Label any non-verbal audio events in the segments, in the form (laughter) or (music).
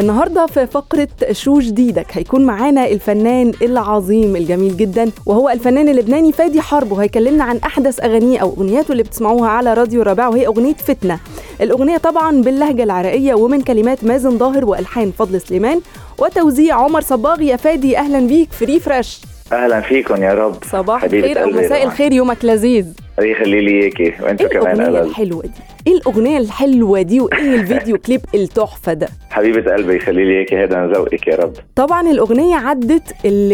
النهارده في فقرة شو جديدك. هيكون معانا الفنان العظيم الجميل جدا وهو الفنان اللبناني فادي حرب وهيكلمنا عن أحدث أغانيه أو أغنياته اللي بتسمعوها على راديو رابع وهي أغنية فتنة. الأغنية طبعا باللهجة العراقية ومن كلمات مازن ظاهر وألحان فضل سليمان وتوزيع عمر صباغ يا فادي أهلا بيك very fresh. أهلا فيكم يا رب. صباح الخير أو مساء. الخير يومك لذيذ. يخلي لي إياكي وأنتم إيه كمان الاغنيه. الحلوة دي؟ إيه الأغنية الحلوة دي وإيه الفيديو كليب التحفة ده؟ حبيبة قلبي يخلي لي إياكي هذا ذوقك يا رب. طبعا الأغنية عدت ال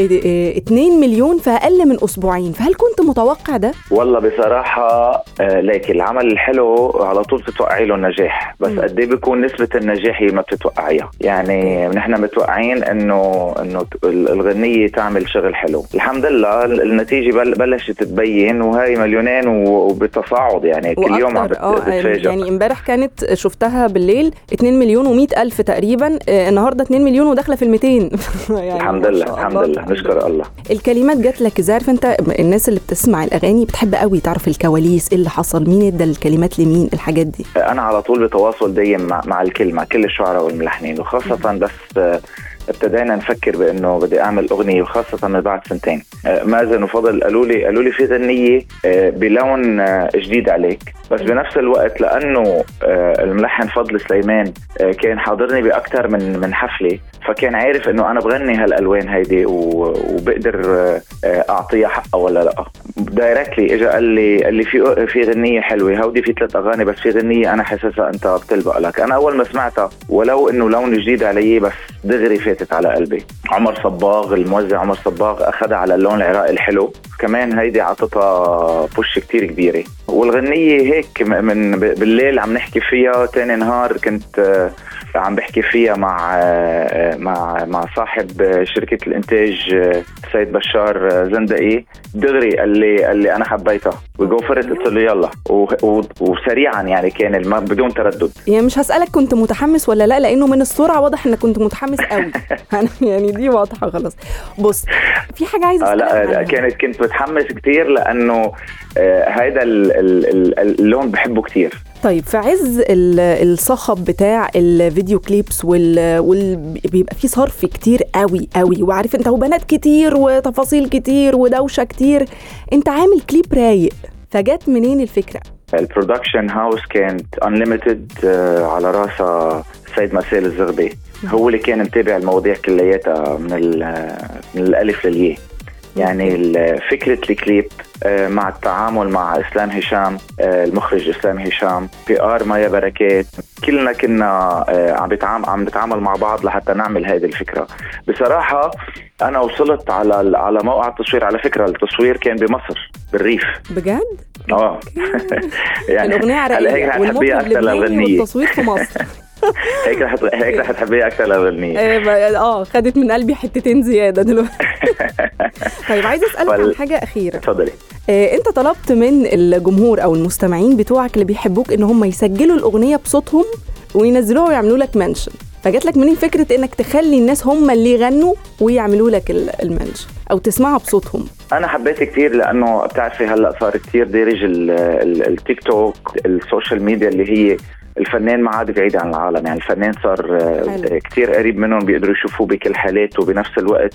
2 مليون في أقل من أسبوعين. فهل كنت متوقع ده؟ والله بصراحة آه لكن العمل الحلو على طول بتتوقعي له النجاح بس. قد إيه بيكون نسبة النجاح هي ما بتتوقعيها؟ يعني نحن متوقعين إنه إنه ت- ال- الغنية تعمل شغل حلو. الحمد لله ال- النتيجة بل بلشت تبين وهي مليونين وبتصاعد يعني. كل يوم عم آه بتفاجئ. يعني امبارح كانت شفتها بالليل 2 مليون و100 ألف تقريبا آه، النهارده 2 مليون وداخلة في ال 200 (laughs) يعني الحمد لله الحمد لله نشكر الله. الكلمات جات لك إزاي عارف انت الناس اللي بتسمع الأغاني بتحب قوي تعرف الكواليس إيه اللي حصل مين ادى الكلمات لمين الحاجات دي. أنا على طول بتواصل دايم مع, مع الكل مع كل الشعراء والملحنين وخاصة بس ابتدينا نفكر بإنه بدي أعمل أغنية وخاصة من بعد سنتين. آه، مازن وفضل قالوا لي قالوا لي في غنية آه، بلون آه، جديد عليك. بس بنفس الوقت لأنه الملحن فضل سليمان كان حاضرني باكثر من من حفلة فكان عارف إنه أنا بغني هالألوان هيدي وبقدر أعطيها حقها ولا لأ. دايركتلي اجى قال لي قال لي في في غنية حلوة. هودي في ثلاث أغاني بس في غنية أنا حاسسها أنت بتلبق لك. أنا أول ما سمعتها ولو إنه لون جديد علي بس دغري فاتت على قلبي. عمر صباغ الموزع عمر صباغ أخذها على اللون العراقي الحلو. كمان هيدي عطتها بوش كتير كبيرة. والغنية هيك من بالليل عم نحكي فيها. تاني نهار كنت آه، عم بحكي فيها مع آه، مع مع صاحب آه، شركة الإنتاج آه، سيد بشار آه، زندقي دغري قال لي قال لي أنا حبيتها. وجو فرت قلت له يلا. وسريعا يعني كان بدون تردد. يعني مش هسألك كنت متحمس ولا لا لأنه من السرعة واضح إنك كنت متحمس قوي. أنا (laughs) يعني دي واضحة خلاص. بص في حاجة عايزة آه لا, لا. كانت كنت متحمس كتير لأنه آه ال- ال- اللون بحبه كتير. طيب في عز ال- الصخب بتاع ال video clips وال, وال... بيبقى فيه صرف كتير قوي قوي. وعارف انت وبنات كتير وتفاصيل كتير ودوشة كتير. انت عامل كليب رايق فجت منين الفكرة؟ ال production house كانت unlimited على راسها السيد مرسيل الزغبي. هو اللي كان متابع المواضيع كلياتها من من الألف للياء. يعني فكرة الكليب آه، مع التعامل مع إسلام هشام آه، المخرج إسلام هشام PR مايا بركات كلنا كنا آه، عم عم نتعامل مع بعض لحتى نعمل هذه الفكرة. بصراحة أنا وصلت على على موقع التصوير. على فكرة التصوير كان بمصر بالريف. بجد؟ آه. عراقيه رح تحبيها والمطرب أكثر لبناني للغنية. والتصوير في مصر. (laughs) هيك رح هيك رح تحبيها أكثر للغنيه آه ب- آه خدت من قلبي حتتين زيادة دلوقتي. (laughs) طيب عايزة أسألك عن حاجة أخيرة. تفضلي آه، أنت طلبت من الجمهور أو المستمعين بتوعك اللي بيحبوك إن هم يسجلوا الأغنية بصوتهم وينزلوها ويعملوا لك منشن. فجات لك منين فكرة إنك تخلي الناس هم اللي يغنوا ويعملوا لك ال- المنشن أو تسمعها بصوتهم؟ أنا حبيت كثير لأنه بتعرفي هلأ صار كثير دارج ال- ال- التيك توك ال social media اللي هي الفنان ما عاد بعيد عن العالم يعني الفنان صار حلو. كثير قريب منهم بيقدروا يشوفوه بكل حالاته وبنفس الوقت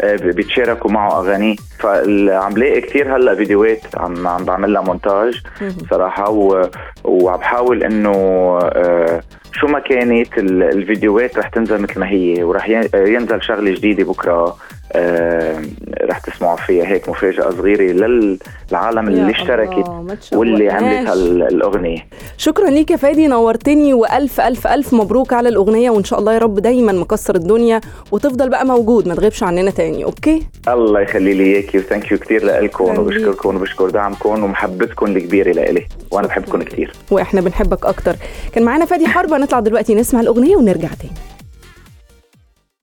آه، بيتشاركوا معه أغانيه فعم لاقي كثير هلأ فيديوهات عم عم بعمل لها مونتاج. صراحة و... وعم بحاول إنه آه، شو ما كانت ال- الفيديوهات رح تنزل مثل ما هي ورح ين- ينزل شغلة جديدة بكرة آه، رح تسمعوا فيها هيك مفاجأة صغيرة للعالم اللي اشتركت. واللي عملت هالأغنية. شكرا ليك يا فادي نورتني وألف ألف ألف مبروك على الأغنية وإن شاء الله يا رب دايما مكسر الدنيا وتفضل بقى موجود ما تغيبش عننا تاني okay؟ الله يخلي لي إياكي و thank you كثير لكم وبشكركم وبشكر دعمكم ومحبتكم الكبيرة لإلي وأنا بحبكم كثير وإحنا بنحبك أكتر. كان معانا فادي حرب هنطلع دلوقتي نسمع الأغنية ونرجع تاني.